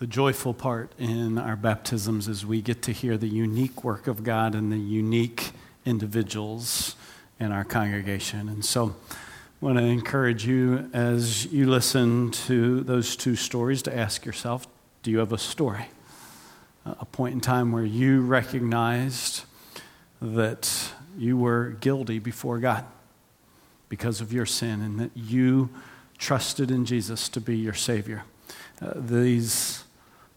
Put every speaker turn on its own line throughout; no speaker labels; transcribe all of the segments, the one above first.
The joyful part in our baptisms is we get to hear the unique work of God and the unique individuals in our congregation. And so I want to encourage you as you listen to those two stories to ask yourself do you have a story? A point in time where you recognized that you were guilty before God because of your sin and that you trusted in Jesus to be your Savior. Uh, these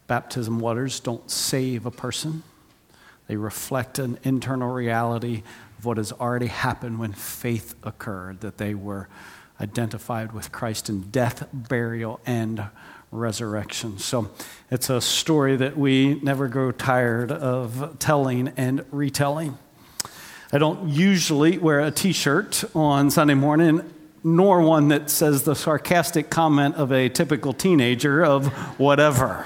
baptism waters don't save a person, they reflect an internal reality of what has already happened when faith occurred, that they were identified with Christ in death, burial, and resurrection. So it's a story that we never grow tired of telling and retelling. I don't usually wear a t shirt on Sunday morning, nor one that says the sarcastic comment of a typical teenager of whatever.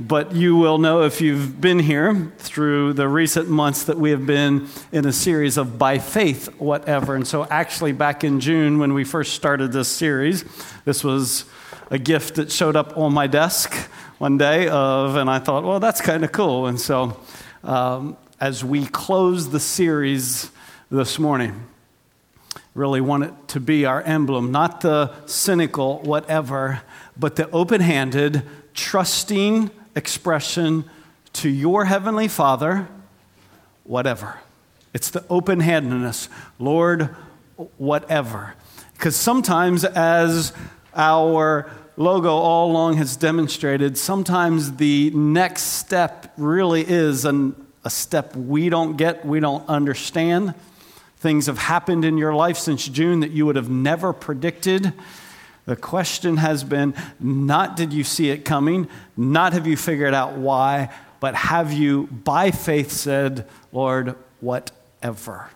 But you will know if you've been here through the recent months that we have been in a series of by faith, whatever. And so, actually, back in June when we first started this series, this was a gift that showed up on my desk one day of, and I thought, well, that's kind of cool. And so, um, as we close the series this morning, really want it to be our emblem, not the cynical whatever, but the open handed, trusting expression to your Heavenly Father, whatever. It's the open handedness, Lord, whatever. Because sometimes, as our logo all along has demonstrated, sometimes the next step really is an, a step we don't get, we don't understand. Things have happened in your life since June that you would have never predicted. The question has been not did you see it coming, not have you figured out why, but have you, by faith, said, Lord, whatever.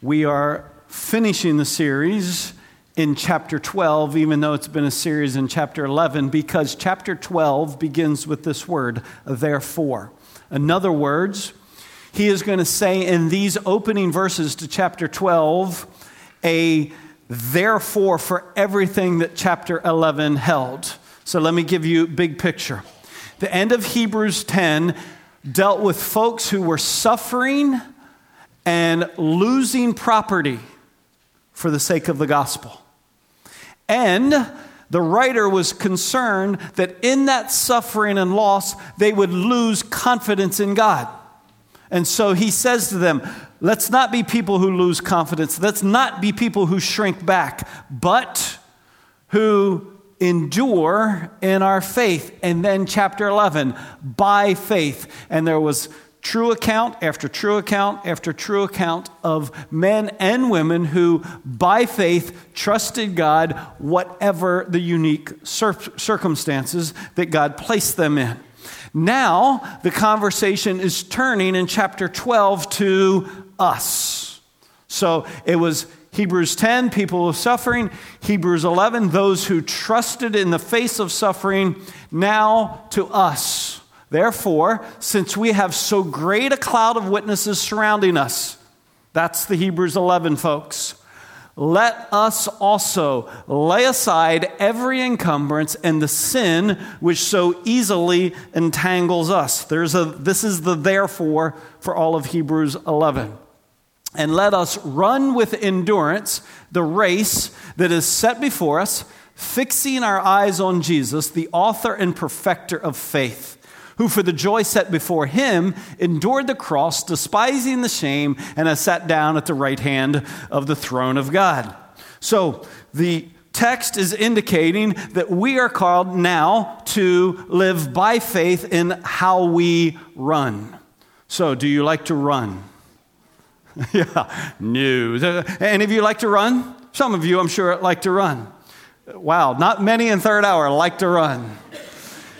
We are finishing the series in chapter 12, even though it's been a series in chapter 11, because chapter 12 begins with this word, therefore. In other words, he is going to say in these opening verses to chapter 12 a therefore for everything that chapter 11 held. So let me give you big picture. The end of Hebrews 10 dealt with folks who were suffering and losing property for the sake of the gospel. And the writer was concerned that in that suffering and loss, they would lose confidence in God. And so he says to them, Let's not be people who lose confidence. Let's not be people who shrink back, but who endure in our faith. And then, chapter 11, by faith. And there was true account after true account after true account of men and women who, by faith, trusted God, whatever the unique circumstances that God placed them in. Now, the conversation is turning in chapter 12 to us. So it was Hebrews 10, people of suffering. Hebrews 11, those who trusted in the face of suffering. Now to us. Therefore, since we have so great a cloud of witnesses surrounding us, that's the Hebrews 11 folks let us also lay aside every encumbrance and the sin which so easily entangles us. There's a, this is the therefore for all of Hebrews 11. And let us run with endurance the race that is set before us, fixing our eyes on Jesus, the author and perfecter of faith who for the joy set before him endured the cross, despising the shame, and has sat down at the right hand of the throne of God. So the text is indicating that we are called now to live by faith in how we run. So, do you like to run? yeah, news. Uh, any of you like to run? Some of you, I'm sure, like to run. Wow, not many in third hour like to run.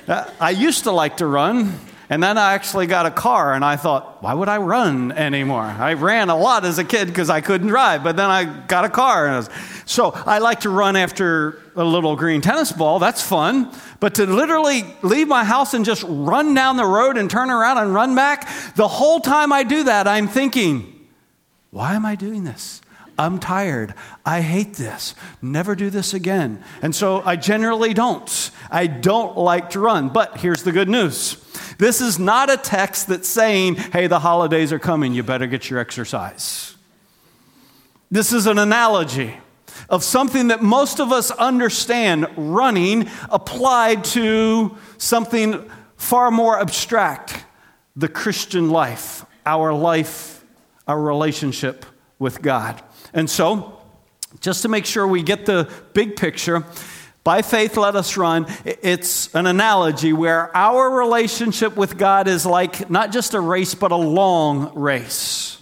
Uh, I used to like to run, and then I actually got a car, and I thought, why would I run anymore? I ran a lot as a kid because I couldn't drive, but then I got a car. I was, so I like to run after a little green tennis ball. That's fun. But to literally leave my house and just run down the road and turn around and run back, the whole time I do that, I'm thinking, why am I doing this? I'm tired. I hate this. Never do this again. And so I generally don't. I don't like to run. But here's the good news this is not a text that's saying, hey, the holidays are coming. You better get your exercise. This is an analogy of something that most of us understand running applied to something far more abstract the Christian life, our life, our relationship with God. And so, just to make sure we get the big picture, by faith, let us run. It's an analogy where our relationship with God is like not just a race, but a long race.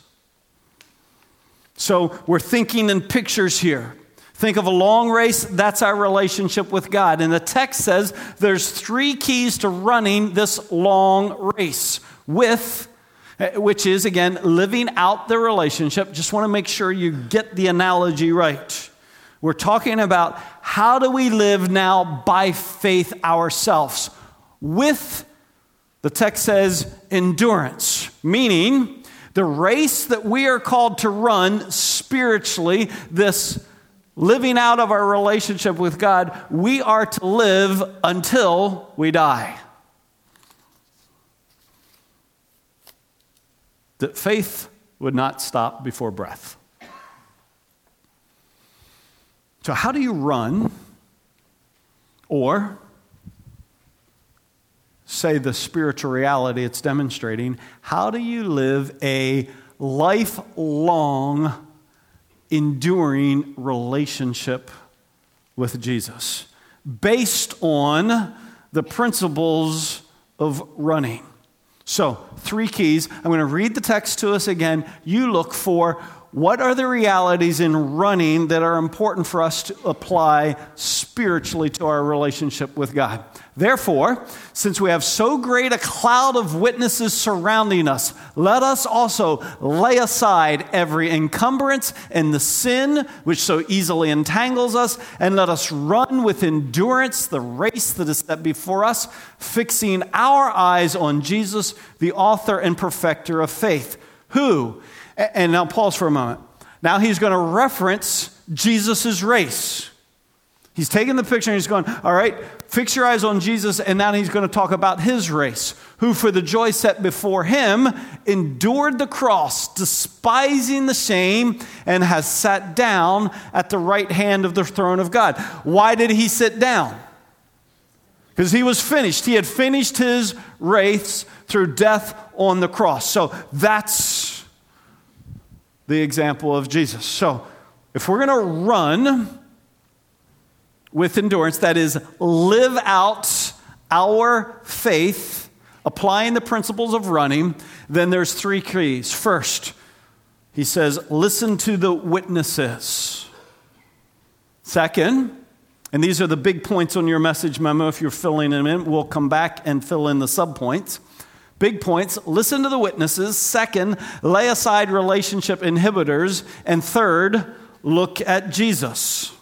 So we're thinking in pictures here. Think of a long race, that's our relationship with God. And the text says there's three keys to running this long race with, Uh, which is, again, living out the relationship. Just want to make sure you get the analogy right. We're talking about how do we live now by faith ourselves with, the text says, endurance, meaning the race that we are called to run spiritually, this living out of our relationship with God, we are to live until we die. That faith would not stop before breath. So, how do you run or say the spiritual reality it's demonstrating? How do you live a lifelong enduring relationship with Jesus based on the principles of running. So, three keys. I'm going to read the text to us again. You look for what are the realities in running that are important for us to apply spiritually to our relationship with God? Therefore, since we have so great a cloud of witnesses surrounding us, let us also lay aside every encumbrance and the sin which so easily entangles us, and let us run with endurance the race that is set before us, fixing our eyes on Jesus, the author and perfecter of faith, who, and now pause for a moment. Now he's going to reference Jesus' race. He's taking the picture and he's going, All right, fix your eyes on Jesus. And now he's going to talk about his race, who for the joy set before him endured the cross, despising the shame, and has sat down at the right hand of the throne of God. Why did he sit down? Because he was finished. He had finished his race through death on the cross. So that's the example of Jesus. So if we're going to run, with endurance, that is, live out our faith, applying the principles of running, then there's three keys. First, he says, listen to the witnesses. Second, and these are the big points on your message memo if you're filling them in. We'll come back and fill in the subpoints. Big points listen to the witnesses. Second, lay aside relationship inhibitors. And third, look at Jesus.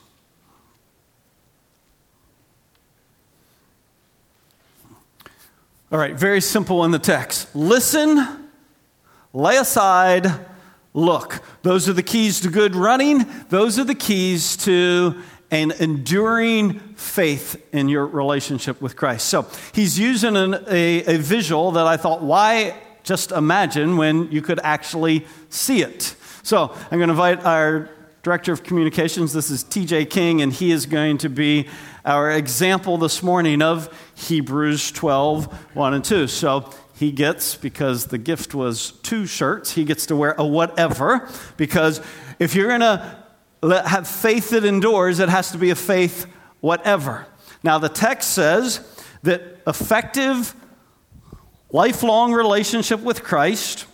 All right, very simple in the text. Listen, lay aside, look. Those are the keys to good running. Those are the keys to an enduring faith in your relationship with Christ. So he's using an, a, a visual that I thought, why just imagine when you could actually see it? So I'm going to invite our director of communications. This is TJ King, and he is going to be our example this morning of Hebrews 12, 1 and 2. So he gets, because the gift was two shirts, he gets to wear a whatever, because if you're going to have faith that endures, it has to be a faith whatever. Now, the text says that effective, lifelong relationship with Christ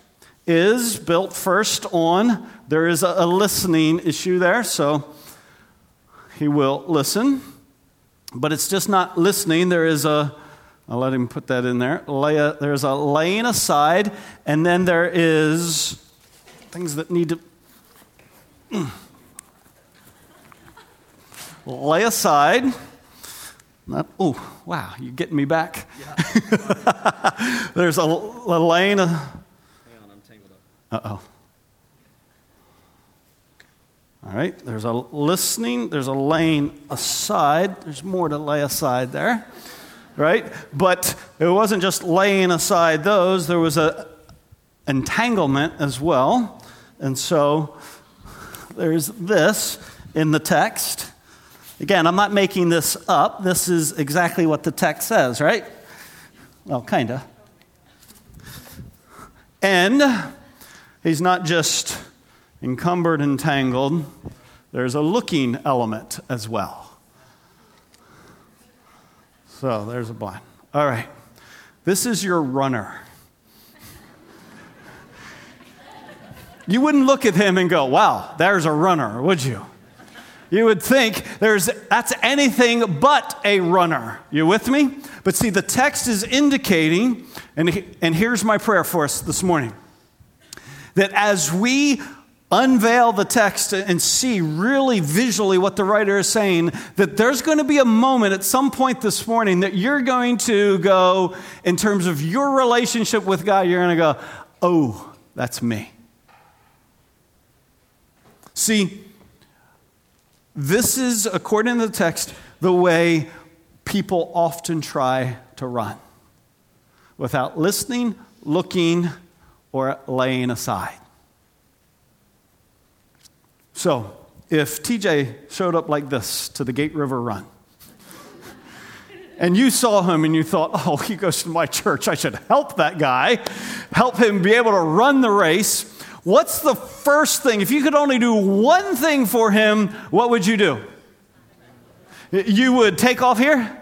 is built first on, there is a, listening issue there, so he will listen. But it's just not listening. There is a, I'll let him put that in there. There's a laying aside, and then there is things that need to lay aside. Not, oh, wow, you're getting me back. Yeah. there's a, a laying. A, Hang on, I'm tangled up. Uh oh. All right, there's a listening, there's a laying aside. There's more to lay aside there, right? But it wasn't just laying aside those, there was a entanglement as well. And so there's this in the text. Again, I'm not making this up. This is exactly what the text says, right? Well, kind of. And he's not just encumbered and tangled, there's a looking element as well. So there's a blind. All right. This is your runner. You wouldn't look at him and go, wow, there's a runner, would you? You would think there's that's anything but a runner. You with me? But see, the text is indicating, and, and here's my prayer for us this morning that as we unveil the text and see really visually what the writer is saying, that there's going to be a moment at some point this morning that you're going to go, in terms of your relationship with God, you're going to go, oh, that's me. See, this is, according to the text, the way people often try to run without listening, looking, or laying aside. So, if TJ showed up like this to the Gate River Run, and you saw him and you thought, oh, he goes to my church, I should help that guy, help him be able to run the race. What's the first thing? If you could only do one thing for him, what would you do? You would take off here?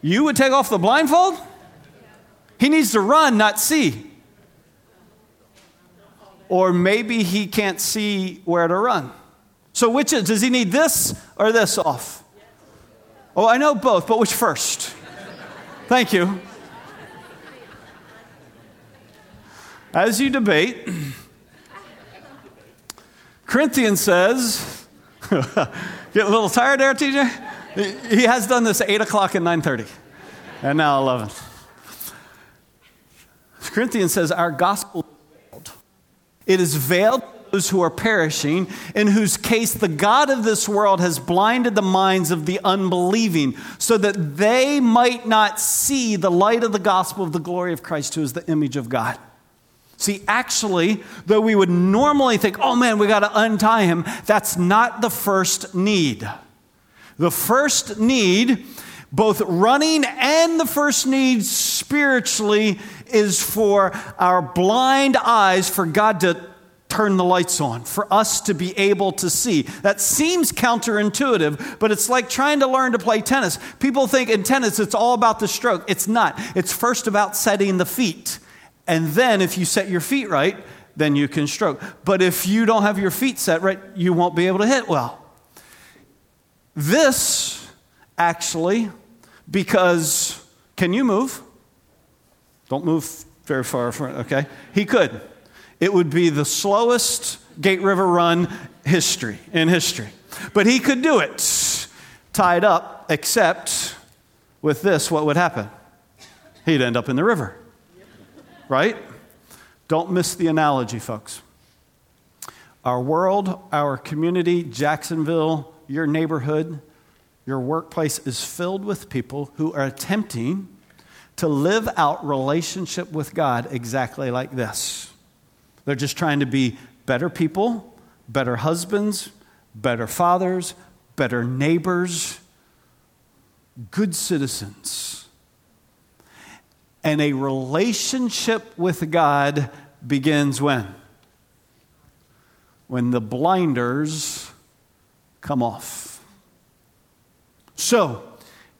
You would take off the blindfold? He needs to run, not see. Or maybe he can't see where to run. So, which is, does he need this or this off? Oh, I know both, but which first? Thank you. As you debate, Corinthians says, get a little tired there, TJ? He has done this 8 o'clock and 9.30, and now 11. Corinthians says, our gospel it is veiled to those who are perishing, in whose case the God of this world has blinded the minds of the unbelieving, so that they might not see the light of the gospel of the glory of Christ, who is the image of God. See, actually, though we would normally think, oh man, we got to untie him, that's not the first need. The first need, both running and the first need spiritually, is for our blind eyes, for God to turn the lights on, for us to be able to see. That seems counterintuitive, but it's like trying to learn to play tennis. People think in tennis it's all about the stroke. It's not. It's first about setting the feet. And then if you set your feet right, then you can stroke. But if you don't have your feet set right, you won't be able to hit well. This actually, because can you move? Don't move very far okay? He could. It would be the slowest Gate River run history in history. But he could do it tied up, except with this, what would happen? He'd end up in the river right? Don't miss the analogy, folks. Our world, our community, Jacksonville, your neighborhood, your workplace is filled with people who are attempting to live out relationship with God exactly like this. They're just trying to be better people, better husbands, better fathers, better neighbors, good citizens. And a relationship with God begins when? When the blinders come off. So,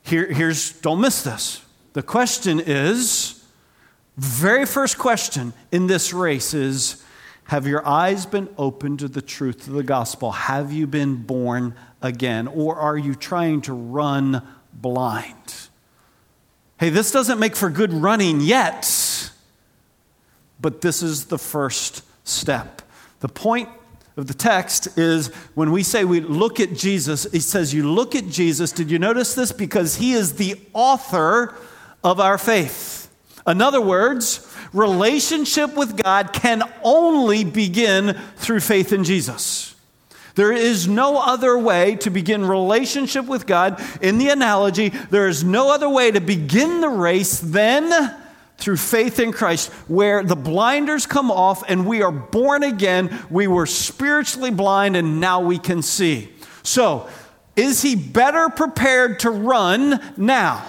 here, here's, don't miss this. The question is, very first question in this race is, have your eyes been opened to the truth of the gospel? Have you been born again? Or are you trying to run blind? Hey, this doesn't make for good running yet, but this is the first step. The point of the text is when we say we look at Jesus, it says you look at Jesus. Did you notice this? Because he is the author of our faith. In other words, Relationship with God can only begin through faith in Jesus. There is no other way to begin relationship with God. In the analogy, there is no other way to begin the race than through faith in Christ, where the blinders come off and we are born again. We were spiritually blind and now we can see. So, is he better prepared to run now?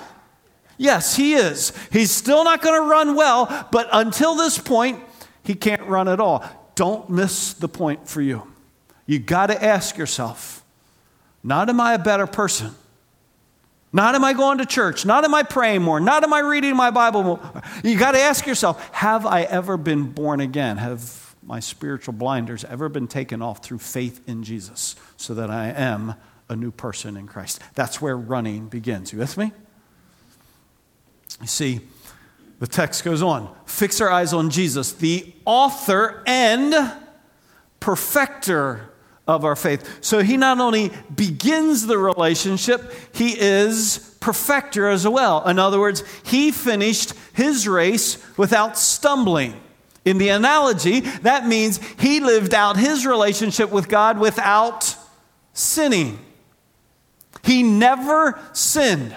Yes, he is. He's still not going to run well, but until this point, he can't run at all. Don't miss the point for you. You got to ask yourself not am I a better person? Not am I going to church? Not am I praying more? Not am I reading my Bible more? You got to ask yourself have I ever been born again? Have my spiritual blinders ever been taken off through faith in Jesus so that I am a new person in Christ? That's where running begins. You with me? You see, the text goes on fix our eyes on Jesus, the author and perfecter of our faith. So he not only begins the relationship, he is perfecter as well. In other words, he finished his race without stumbling. In the analogy, that means he lived out his relationship with God without sinning. He never sinned.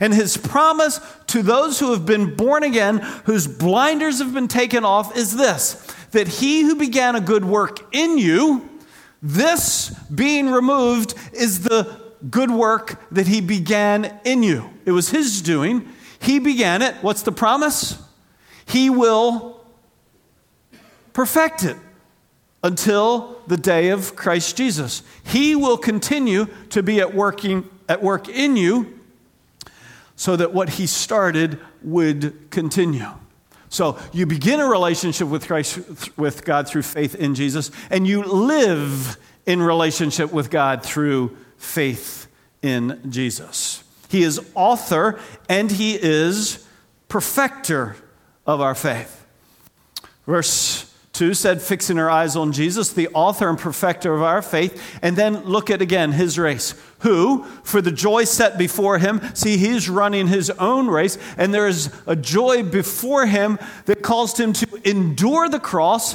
And his promise to those who have been born again, whose blinders have been taken off, is this that he who began a good work in you this being removed is the good work that he began in you. It was his doing. He began it. What's the promise? He will perfect it until the day of Christ Jesus. He will continue to be at working at work in you so that what he started would continue. So you begin a relationship with Christ, with God through faith in Jesus, and you live in relationship with God through faith in Jesus. He is author and he is perfecter of our faith. Verse 2 said, fixing our eyes on Jesus, the author and perfecter of our faith. And then look at again his race, who, for the joy set before him, see, he's running his own race, and there is a joy before him that caused him to endure the cross,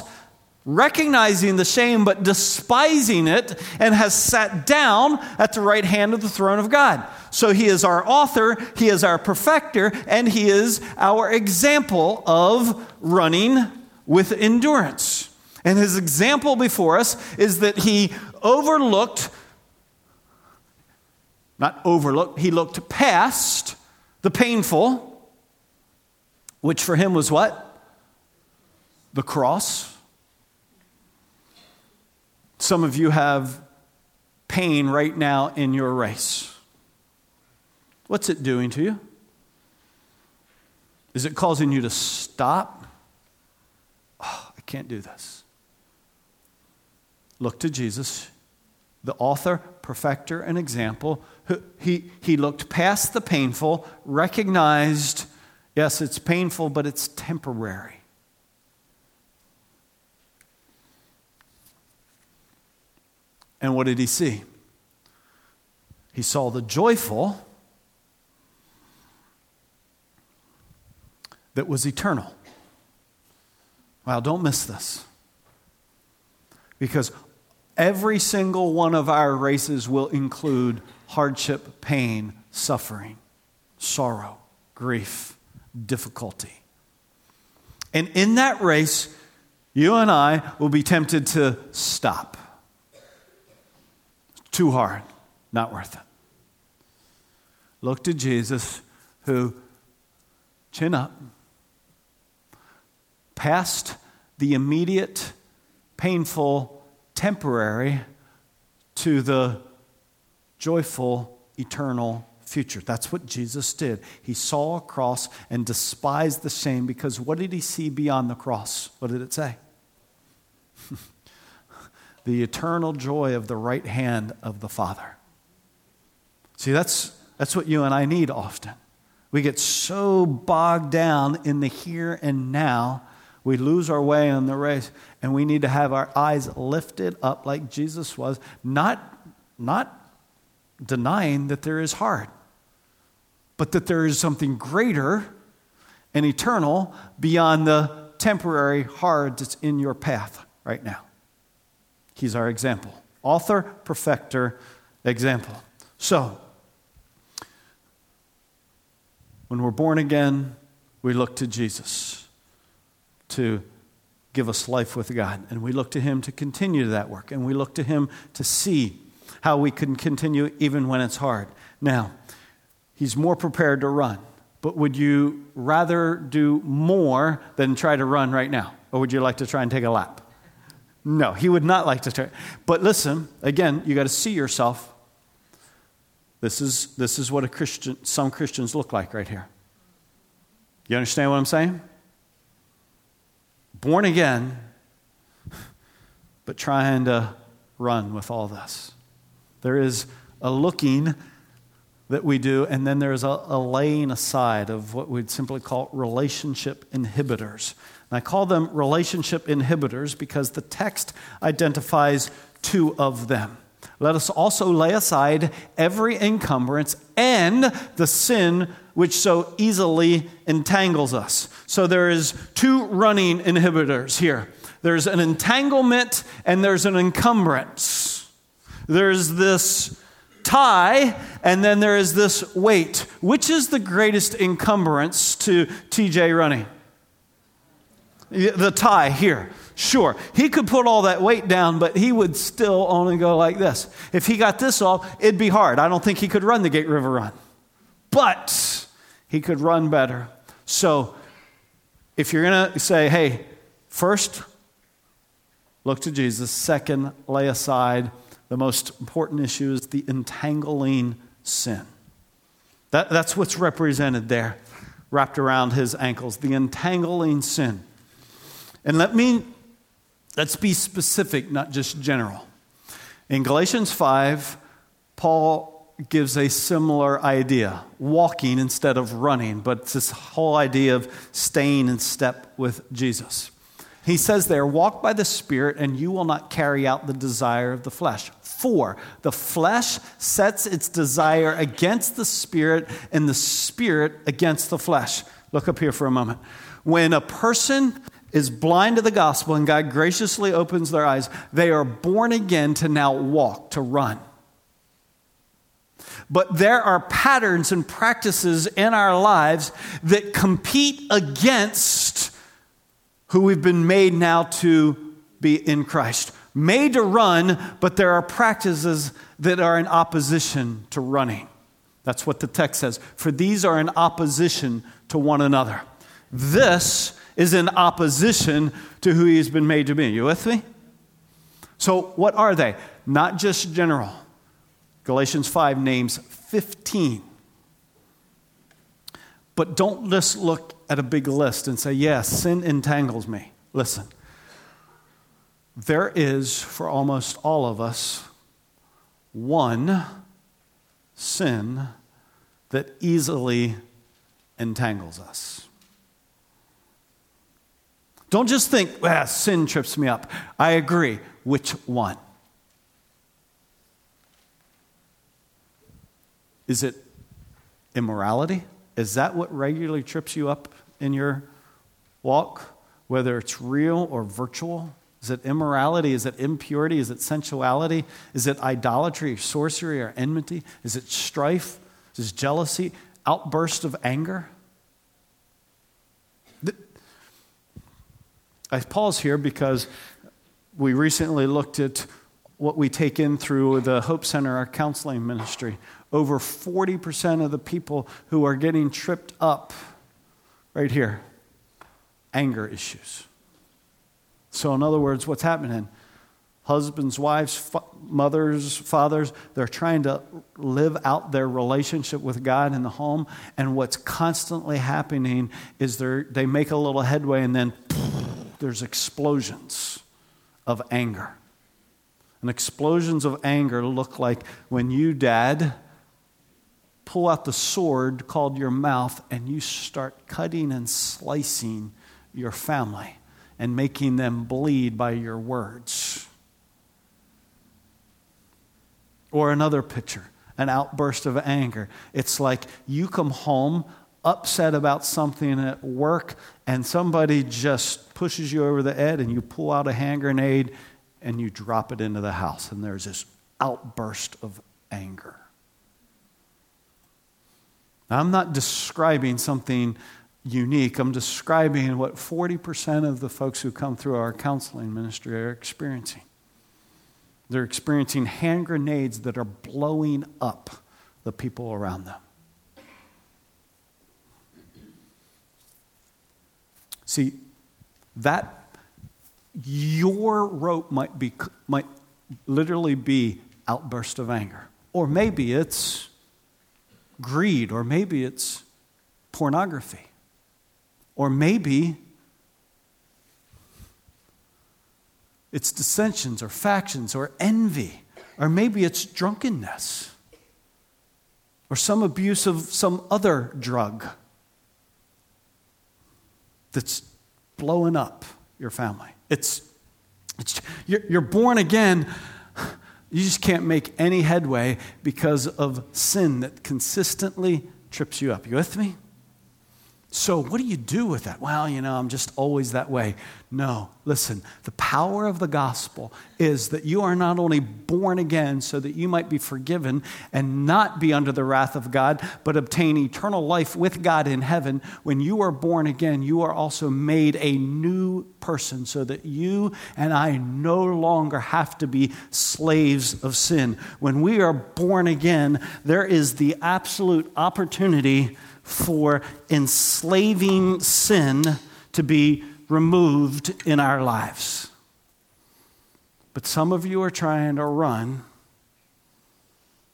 recognizing the shame, but despising it, and has sat down at the right hand of the throne of God. So he is our author, he is our perfecter, and he is our example of running with endurance. And his example before us is that he overlooked, not overlooked, he looked past the painful, which for him was what? The cross. Some of you have pain right now in your race. What's it doing to you? Is it causing you to stop? Can't do this. Look to Jesus, the author, perfecter, and example. He, he looked past the painful, recognized, yes, it's painful, but it's temporary. And what did he see? He saw the joyful that was eternal. Wow, don't miss this. Because every single one of our races will include hardship, pain, suffering, sorrow, grief, difficulty. And in that race, you and I will be tempted to stop. Too hard, not worth it. Look to Jesus, who, chin up, past the immediate, painful, temporary to the joyful, eternal future. That's what Jesus did. He saw a cross and despised the shame because what did he see beyond the cross? What did it say? the eternal joy of the right hand of the Father. See, that's, that's what you and I need often. We get so bogged down in the here and now we lose our way in the race, and we need to have our eyes lifted up like Jesus was, not, not denying that there is hard, but that there is something greater and eternal beyond the temporary hard that's in your path right now. He's our example. Author, perfecter, example. So, when we're born again, we look to Jesus to give us life with God. And we look to Him to continue that work. And we look to Him to see how we can continue even when it's hard. Now, He's more prepared to run. But would you rather do more than try to run right now? Or would you like to try and take a lap? No, he would not like to try. But listen, again, you got to see yourself. This is, this is what a Christian, some Christians look like right here. You understand what I'm saying? Born again, but trying to run with all this. There is a looking that we do, and then there's a, a laying aside of what we'd simply call relationship inhibitors. And I call them relationship inhibitors because the text identifies two of them. Let us also lay aside every encumbrance and the sin which so easily entangles us. So there is two running inhibitors here. There's an entanglement and there's an encumbrance. There's this tie, and then there is this weight. Which is the greatest encumbrance to TJ running? The tie here. Sure, he could put all that weight down, but he would still only go like this. If he got this off, it'd be hard. I don't think he could run the Gate River Run, but he could run better. So, if you're going to say, hey, first, look to Jesus, second, lay aside the most important issue is the entangling sin. That, that's what's represented there, wrapped around his ankles, the entangling sin. And let me, let's be specific, not just general. In Galatians 5, Paul gives a similar idea walking instead of running, but it's this whole idea of staying in step with Jesus. He says there, walk by the Spirit, and you will not carry out the desire of the flesh. For the flesh sets its desire against the Spirit, and the Spirit against the flesh. Look up here for a moment. When a person is blind to the gospel and God graciously opens their eyes, they are born again to now walk, to run. But there are patterns and practices in our lives that compete against who we've been made now to be in Christ. Made to run, but there are practices that are in opposition to running. That's what the text says. For these are in opposition to one another. This is in opposition to who he's been made to be. You with me? So, what are they? Not just general. Galatians 5 names 15 but don't just look at a big list and say, yes, sin entangles me. Listen, there is, for almost all of us, one sin that easily entangles us. Don't just think, ah, sin trips me up. I agree. Which one? Is it immorality? Is that what regularly trips you up in your walk, whether it's real or virtual? Is it immorality? Is it impurity? Is it sensuality? Is it idolatry, sorcery, or enmity? Is it strife? Is it jealousy? Outburst of anger? I pause here because we recently looked at what we take in through the Hope Center, our counseling ministry over 40% of the people who are getting tripped up right here anger issues. So, in other words, what's happening? Husbands, wives, mothers, fathers, they're trying to live out their relationship with God in the home. And what's constantly happening is they make a little headway and then there's explosions of anger. And explosions of anger look like when you, dad, pull out the sword called your mouth and you start cutting and slicing your family and making them bleed by your words. Or another picture, an outburst of anger. It's like you come home upset about something at work and somebody just pushes you over the edge and you pull out a hand grenade and you drop it into the house and there's this outburst of anger. Now, I'm not describing something unique. I'm describing what 40% of the folks who come through our counseling ministry are experiencing. They're experiencing hand grenades that are blowing up the people around them. See, that your rope might be might literally be outburst of anger. Or maybe it's greed, or maybe it's pornography. Or maybe it's dissensions or factions or envy. Or maybe it's drunkenness or some abuse of some other drug that's blowing up your family. It's, it's you're, you're born again. You just can't make any headway because of sin that consistently trips you up. You with me? So, what do you do with that? Well, you know, I'm just always that way. No, listen, the power of the gospel is that you are not only born again so that you might be forgiven and not be under the wrath of God, but obtain eternal life with God in heaven. When you are born again, you are also made a new person so that you and I no longer have to be slaves of sin. When we are born again, there is the absolute opportunity for enslaving sin to be removed in our lives. But some of you are trying to run,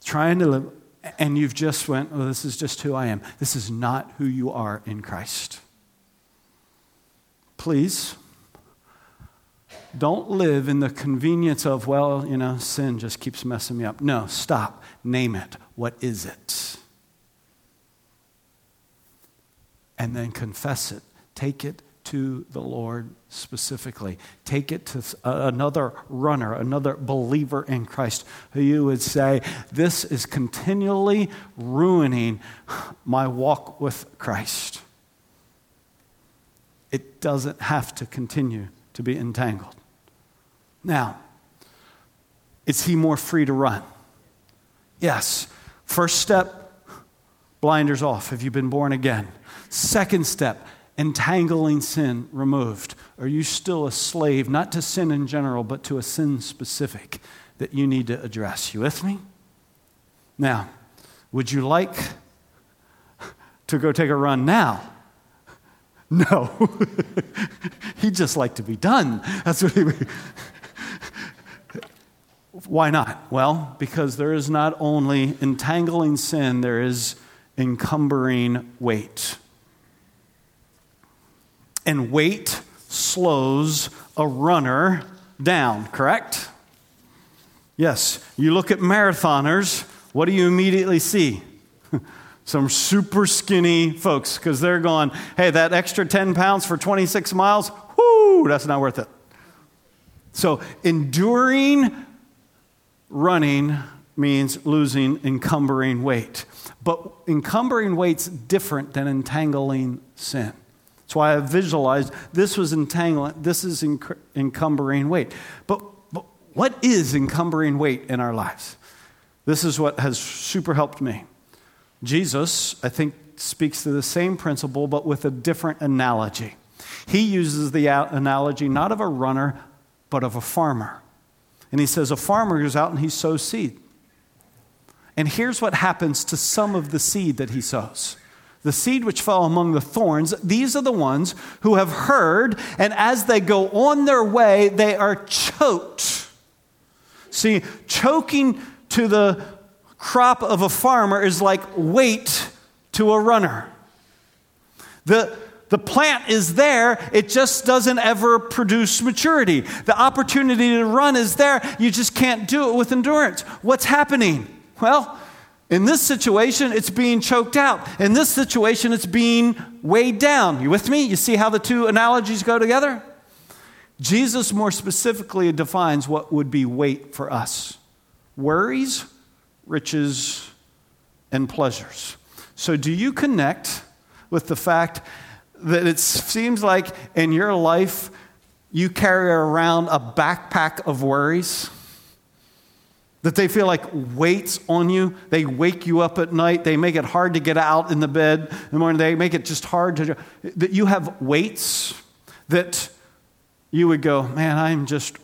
trying to live, and you've just went, oh, this is just who I am. This is not who you are in Christ. Please, don't live in the convenience of, well, you know, sin just keeps messing me up. No, stop. Name it. What is it? And then confess it. Take it to the Lord specifically. Take it to another runner, another believer in Christ, who you would say, This is continually ruining my walk with Christ. It doesn't have to continue to be entangled. Now, is he more free to run? Yes. First step, blinders off. Have you been born again? Second step, entangling sin removed. Are you still a slave, not to sin in general, but to a sin specific that you need to address? You with me? Now, would you like to go take a run now? No. He'd just like to be done. That's what he Why not? Well, because there is not only entangling sin, there is encumbering weight and weight slows a runner down, correct? Yes, you look at marathoners, what do you immediately see? Some super skinny folks, because they're going, hey, that extra 10 pounds for 26 miles, whoo, that's not worth it. So, enduring running means losing encumbering weight. But encumbering weight's different than entangling sin. That's why I visualized this was entangling, this is encumbering weight. But, but what is encumbering weight in our lives? This is what has super helped me. Jesus, I think, speaks to the same principle, but with a different analogy. He uses the analogy not of a runner, but of a farmer. And he says, A farmer goes out and he sows seed. And here's what happens to some of the seed that he sows the seed which fell among the thorns, these are the ones who have heard, and as they go on their way, they are choked. See, choking to the crop of a farmer is like weight to a runner. The, the plant is there, it just doesn't ever produce maturity. The opportunity to run is there, you just can't do it with endurance. What's happening? Well, in this situation, it's being choked out. In this situation, it's being weighed down. You with me? You see how the two analogies go together? Jesus more specifically defines what would be weight for us worries, riches, and pleasures. So, do you connect with the fact that it seems like in your life you carry around a backpack of worries? That they feel like weights on you. They wake you up at night. They make it hard to get out in the bed in the morning. They make it just hard to. That you have weights that you would go, man, I'm just,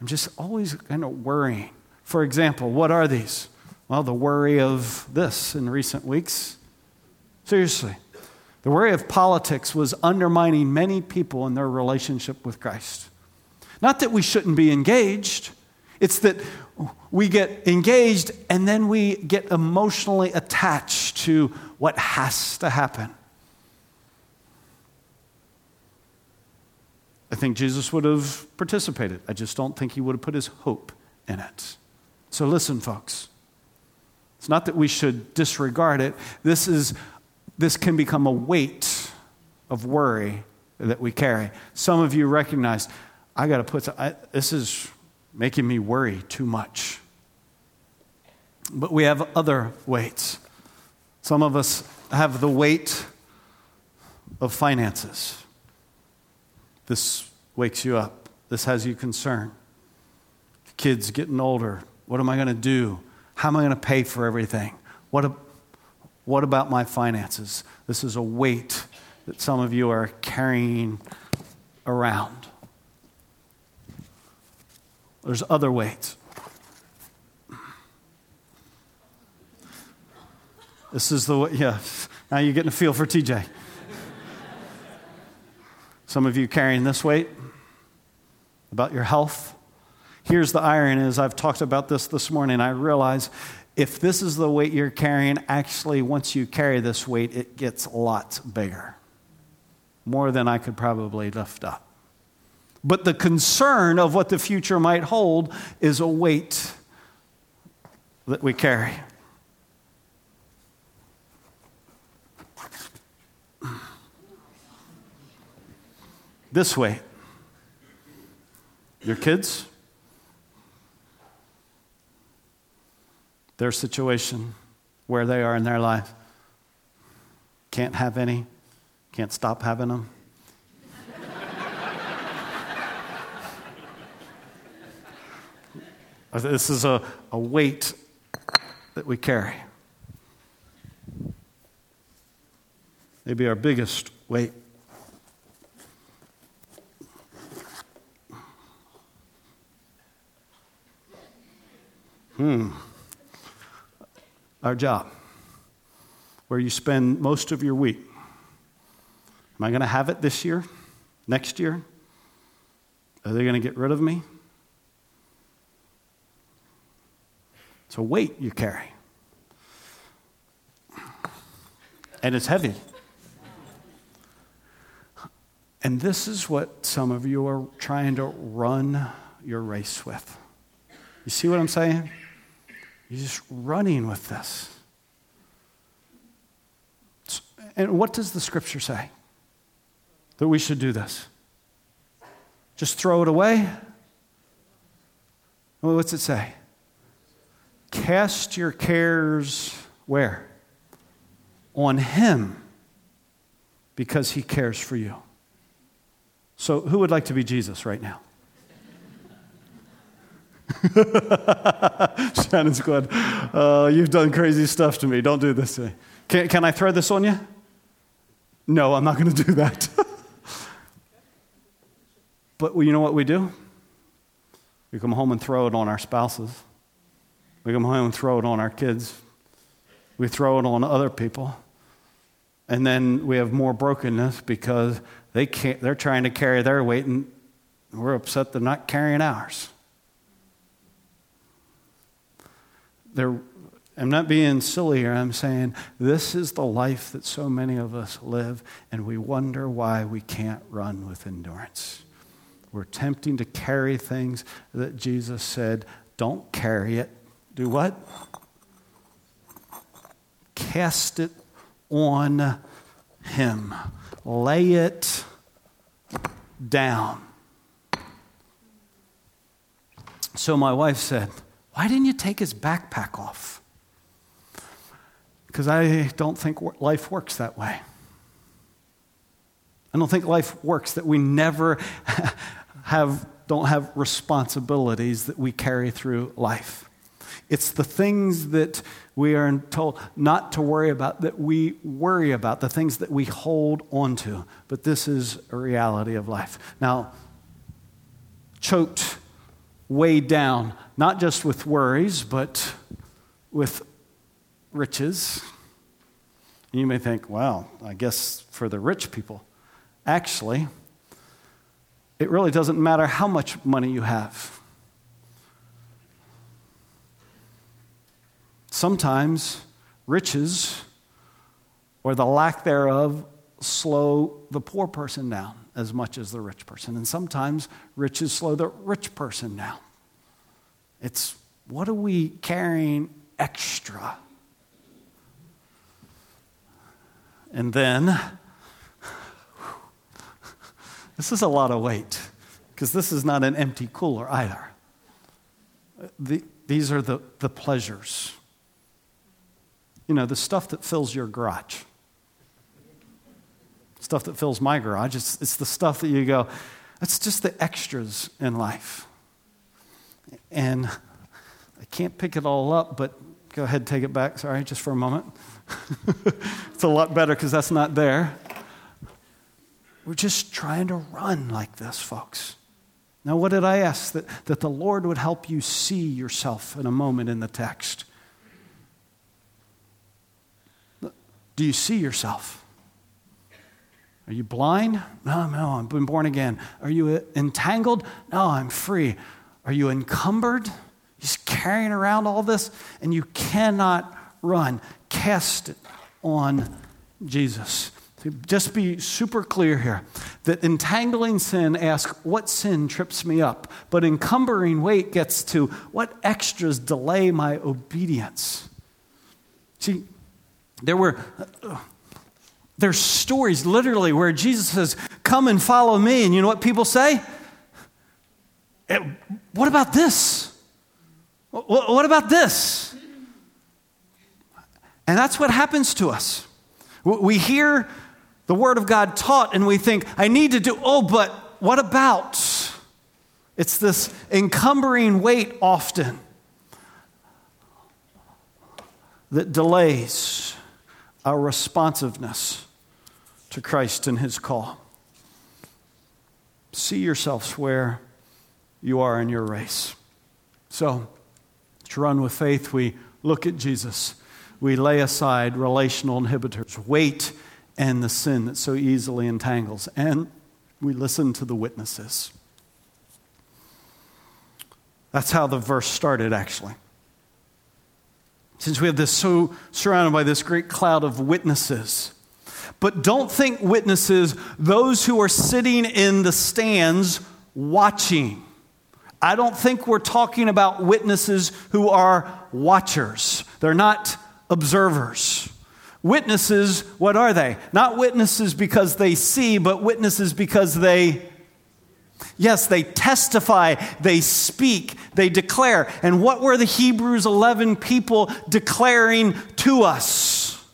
I'm just always kind of worrying. For example, what are these? Well, the worry of this in recent weeks. Seriously. The worry of politics was undermining many people in their relationship with Christ. Not that we shouldn't be engaged, it's that we get engaged and then we get emotionally attached to what has to happen. I think Jesus would have participated. I just don't think he would have put his hope in it. So listen, folks. It's not that we should disregard it. This, is, this can become a weight of worry that we carry. Some of you recognize, I got to put, I, this is making me worry too much. But we have other weights. Some of us have the weight of finances. This wakes you up. This has you concerned. Kids getting older. What am I going to do? How am I going to pay for everything? What, a, what about my finances? This is a weight that some of you are carrying around. There's other weights. This is the way, yeah. Now you're getting a feel for TJ. Some of you carrying this weight about your health. Here's the irony is I've talked about this this morning. I realize if this is the weight you're carrying, actually, once you carry this weight, it gets lots bigger. More than I could probably lift up. But the concern of what the future might hold is a weight that we carry. this way. Your kids, their situation, where they are in their life, can't have any, can't stop having them. This is a, a weight that we carry. Maybe our biggest weight. Hmm. Our job, where you spend most of your week. Am I going to have it this year? Next year? Are they going to get rid of me? A weight you carry. And it's heavy. And this is what some of you are trying to run your race with. You see what I'm saying? You're just running with this. And what does the scripture say? That we should do this? Just throw it away? Well, what's it say? Cast your cares where? On Him, because He cares for you. So, who would like to be Jesus right now? Shannon's going, uh, You've done crazy stuff to me. Don't do this to me. Can, can I throw this on you? No, I'm not going to do that. but you know what we do? We come home and throw it on our spouses. We come home and throw it on our kids. We throw it on other people. And then we have more brokenness because they can't, they're trying to carry their weight and we're upset they're not carrying ours. They're, I'm not being silly here. I'm saying this is the life that so many of us live, and we wonder why we can't run with endurance. We're tempting to carry things that Jesus said, don't carry it. Do what? Cast it on Him, lay it down. So my wife said, why didn't you take his backpack off? Because I don't think life works that way. I don't think life works that we never have, don't have responsibilities that we carry through life. It's the things that we are told not to worry about that we worry about, the things that we hold on to. But this is a reality of life. Now, choked, weighed down, not just with worries, but with riches. You may think, well, I guess for the rich people. Actually, it really doesn't matter how much money you have. Sometimes riches or the lack thereof slow the poor person down as much as the rich person. And sometimes riches slow the rich person down. It's what are we carrying extra? And then, this is a lot of weight because this is not an empty cooler either. The, these are the, the pleasures. You know, the stuff that fills your garage. Stuff that fills my garage. It's, it's the stuff that you go, it's just the extras in life. And I can't pick it all up, but go ahead, take it back. Sorry, just for a moment. it's a lot better because that's not there. We're just trying to run like this, folks. Now, what did I ask? That, that the Lord would help you see yourself in a moment in the text. Do you see yourself? Are you blind? No, no, I've been born again. Are you entangled? No, I'm free. Are you encumbered? Just carrying around all this and you cannot run. Cast it on Jesus. Just be super clear here that entangling sin asks, What sin trips me up? But encumbering weight gets to, What extras delay my obedience? See, there were. There's stories literally where Jesus says, Come and follow me. And you know what people say? Eh, what about this? What about this? And that's what happens to us. We hear the Word of God taught and we think, I need to do, oh, but what about? It's this encumbering weight often that delays our responsiveness to Christ and His call. See yourselves where you are in your race. So, to run with faith, we look at Jesus we lay aside relational inhibitors, weight, and the sin that so easily entangles, and we listen to the witnesses. That's how the verse started, actually. Since we have this so surrounded by this great cloud of witnesses. But don't think witnesses, those who are sitting in the stands watching. I don't think we're talking about witnesses who are watchers. They're not observers. Witnesses, what are they? Not witnesses because they see, but witnesses because they, yes, they testify, they speak, they declare. And what were the Hebrews 11 people declaring to us?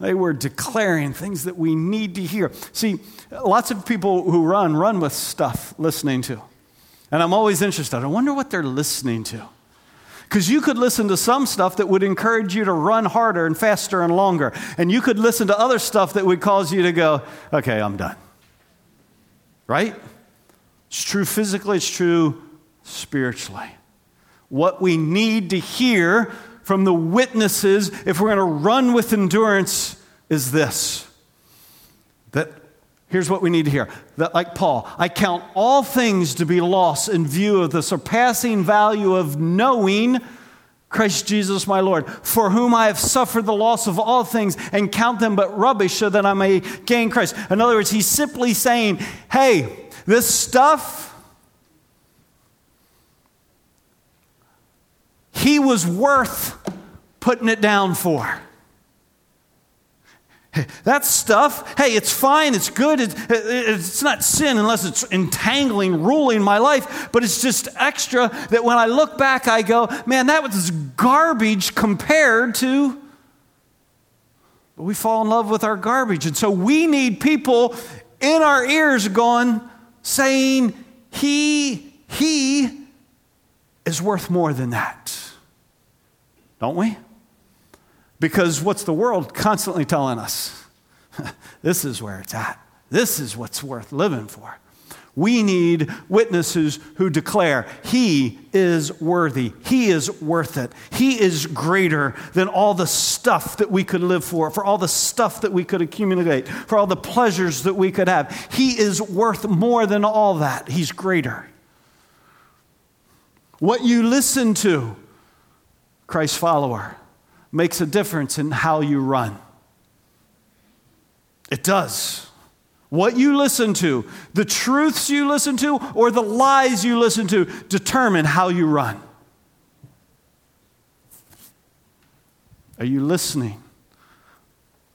they were declaring things that we need to hear. See, lots of people who run, run with stuff listening to. And I'm always interested. I wonder what they're listening to. Because you could listen to some stuff that would encourage you to run harder and faster and longer. And you could listen to other stuff that would cause you to go, okay, I'm done. Right? It's true physically, it's true spiritually. What we need to hear from the witnesses, if we're going to run with endurance, is this that Here's what we need to hear. That, like Paul, I count all things to be lost in view of the surpassing value of knowing Christ Jesus my Lord, for whom I have suffered the loss of all things and count them but rubbish so that I may gain Christ. In other words, he's simply saying, hey, this stuff, he was worth putting it down for. That stuff, hey, it's fine, it's good, it's, it's not sin unless it's entangling, ruling my life, but it's just extra that when I look back, I go, man, that was garbage compared to But we fall in love with our garbage. And so we need people in our ears going, saying, He, He is worth more than that. Don't we? Because what's the world constantly telling us? this is where it's at. This is what's worth living for. We need witnesses who declare He is worthy. He is worth it. He is greater than all the stuff that we could live for, for all the stuff that we could accumulate, for all the pleasures that we could have. He is worth more than all that. He's greater. What you listen to, Christ follower, makes a difference in how you run. It does. What you listen to, the truths you listen to, or the lies you listen to, determine how you run. Are you listening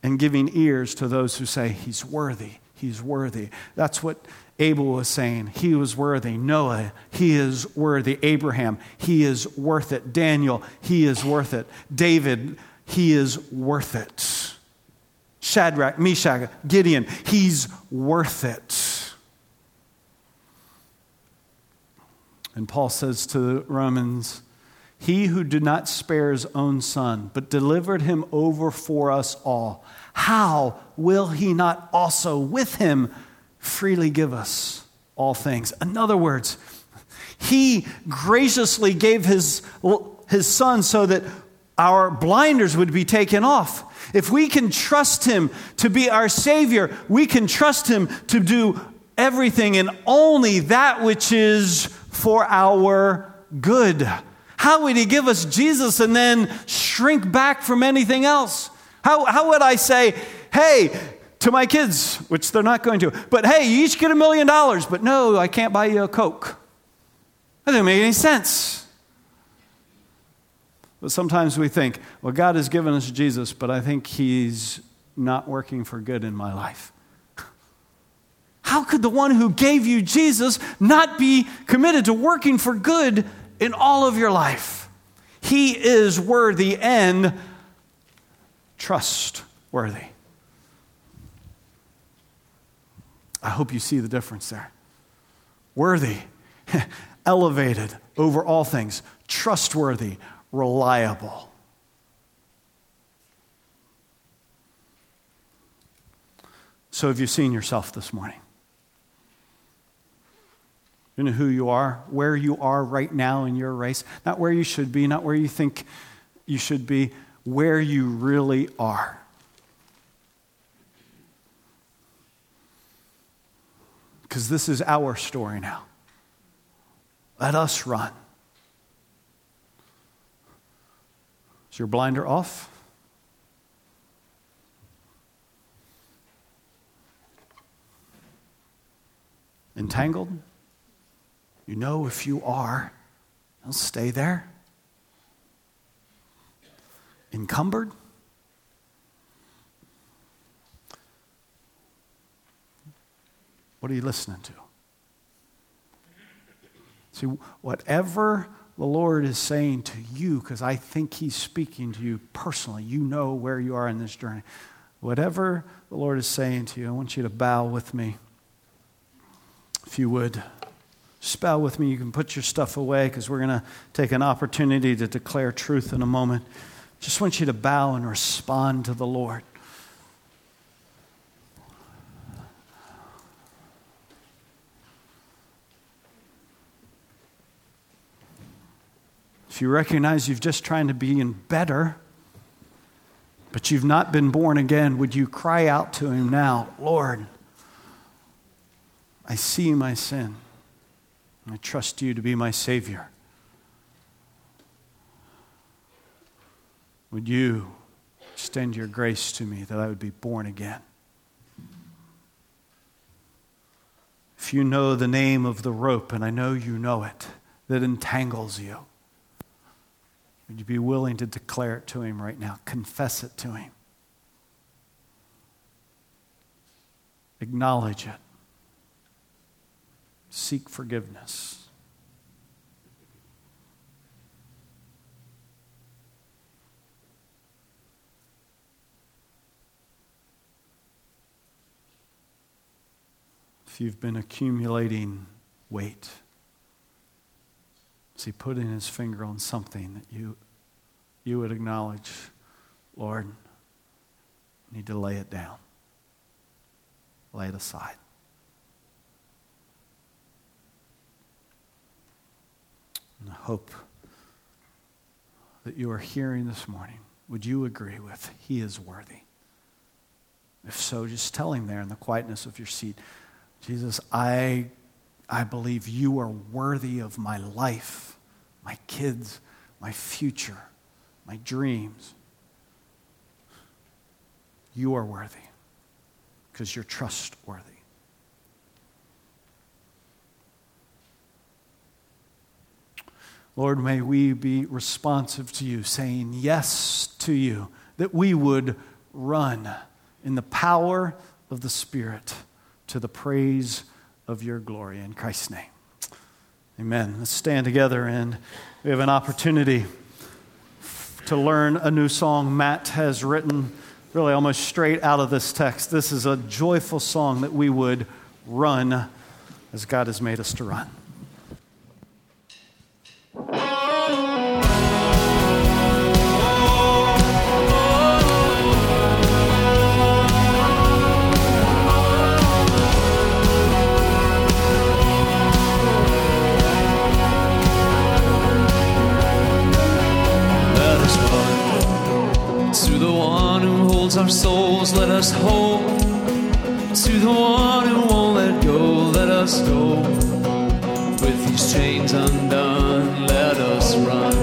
and giving ears to those who say, He's worthy, He's worthy? That's what Abel was saying. He was worthy. Noah, He is worthy. Abraham, He is worth it. Daniel, He is worth it. David, He is worth it. Shadrach, Meshach, Gideon. He's worth it. And Paul says to the Romans, He who did not spare his own son, but delivered him over for us all, how will he not also with him freely give us all things? In other words, he graciously gave his, his son so that our blinders would be taken off if we can trust Him to be our Savior, we can trust Him to do everything and only that which is for our good. How would He give us Jesus and then shrink back from anything else? How, how would I say, hey, to my kids, which they're not going to, but hey, you each get a million dollars, but no, I can't buy you a Coke? That doesn't make any sense. But sometimes we think, well, God has given us Jesus, but I think He's not working for good in my life. How could the one who gave you Jesus not be committed to working for good in all of your life? He is worthy and trustworthy. I hope you see the difference there. Worthy, elevated over all things, trustworthy, reliable. So, have you seen yourself this morning? You know who you are, where you are right now in your race, not where you should be, not where you think you should be, where you really are. Because this is our story now. Let us run. Is your blinder off? Entangled? You know if you are, I'll stay there. Encumbered? What are you listening to? See, whatever the Lord is saying to you, because I think He's speaking to you personally. You know where you are in this journey. Whatever the Lord is saying to you, I want you to bow with me. If you would, just bow with me. You can put your stuff away because we're going to take an opportunity to declare truth in a moment. Just want you to bow and respond to the Lord. If you recognize you've just trying to be in better, but you've not been born again, would you cry out to him now, Lord, I see my sin. I trust you to be my Savior. Would you extend your grace to me that I would be born again? If you know the name of the rope, and I know you know it, that entangles you, would you be willing to declare it to Him right now? Confess it to Him. Acknowledge it. Seek forgiveness. If you've been accumulating weight, is he putting his finger on something that you, you would acknowledge, Lord, need to lay it down, lay it aside? And I hope that you are hearing this morning, would you agree with He is worthy? If so, just tell Him there in the quietness of your seat Jesus, I, I believe you are worthy of my life, my kids, my future, my dreams. You are worthy because you're trustworthy. Lord, may we be responsive to you, saying yes to you, that we would run in the power of the Spirit to the praise of your glory. In Christ's name. Amen. Let's stand together and we have an opportunity to learn a new song Matt has written really almost straight out of this text. This is a joyful song that we would run as God has made us to run.
Our souls, let us hold to the one who won't let go. Let us go with these chains undone. Let us run,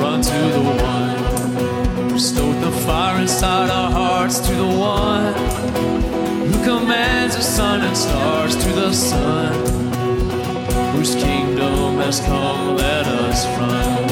run to the one who stoked the fire inside our hearts. To the one who commands the sun and stars. To the Son whose kingdom has come. Let us run.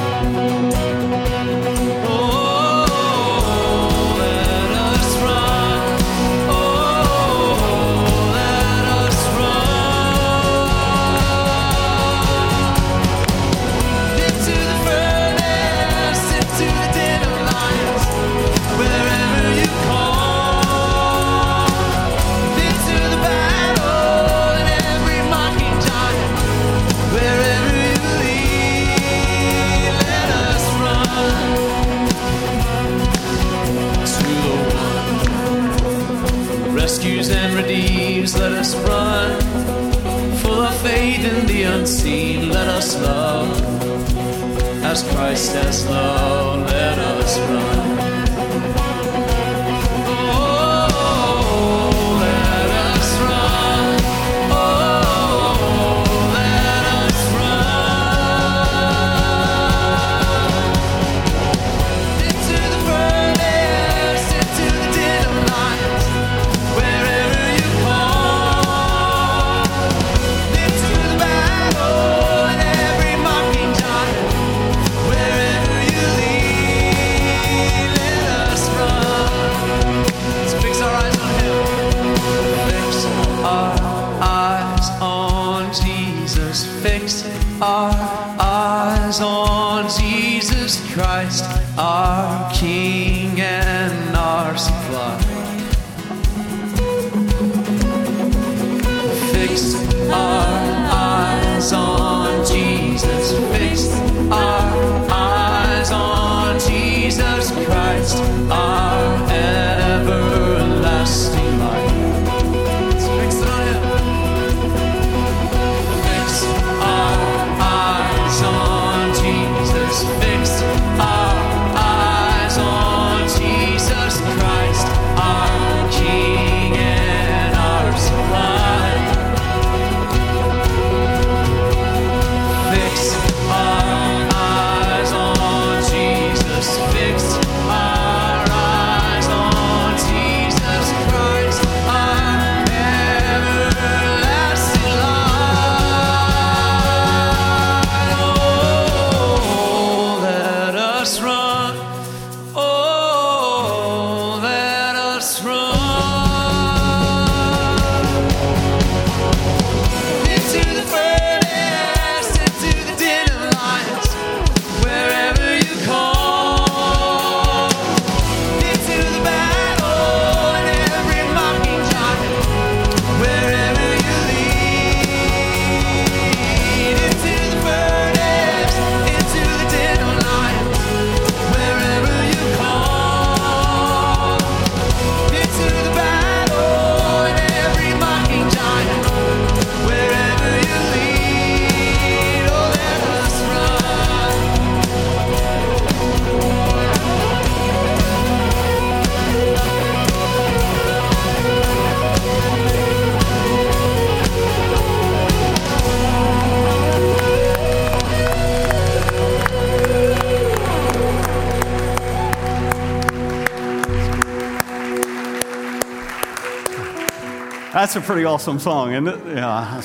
That's a pretty awesome song, isn't it? Yeah.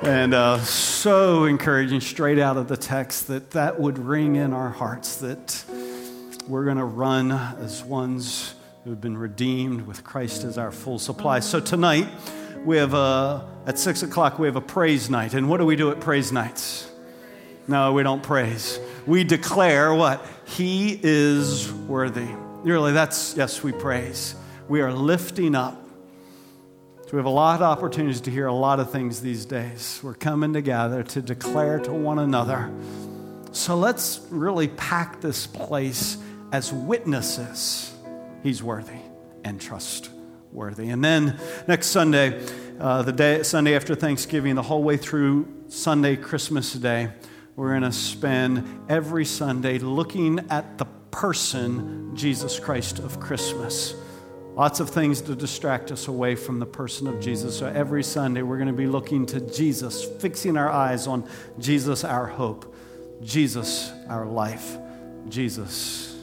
And uh, so encouraging, straight out of the text, that that would ring in our hearts that we're going to run as ones who have been redeemed with Christ as our full supply. So tonight, we have a, at six o'clock, we have a praise night. And what do we do at praise nights? No, we don't praise. We declare what? He is worthy. Really, that's, yes, we praise. We are lifting up so we have a lot of opportunities to hear a lot of things these days. We're coming together to declare to one another. So let's really pack this place as witnesses. He's worthy and trustworthy. And then next Sunday, uh, the day Sunday after Thanksgiving, the whole way through Sunday, Christmas Day, we're going to spend every Sunday looking at the person, Jesus Christ of Christmas. Lots of things to distract us away from the person of Jesus. So every Sunday, we're going to be looking to Jesus, fixing our eyes on Jesus, our hope, Jesus, our life, Jesus,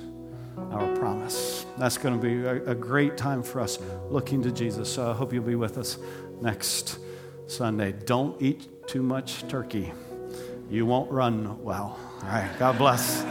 our promise. That's going to be a, a great time for us looking to Jesus. So I hope you'll be with us next Sunday. Don't eat too much turkey, you won't run well. All right, God bless.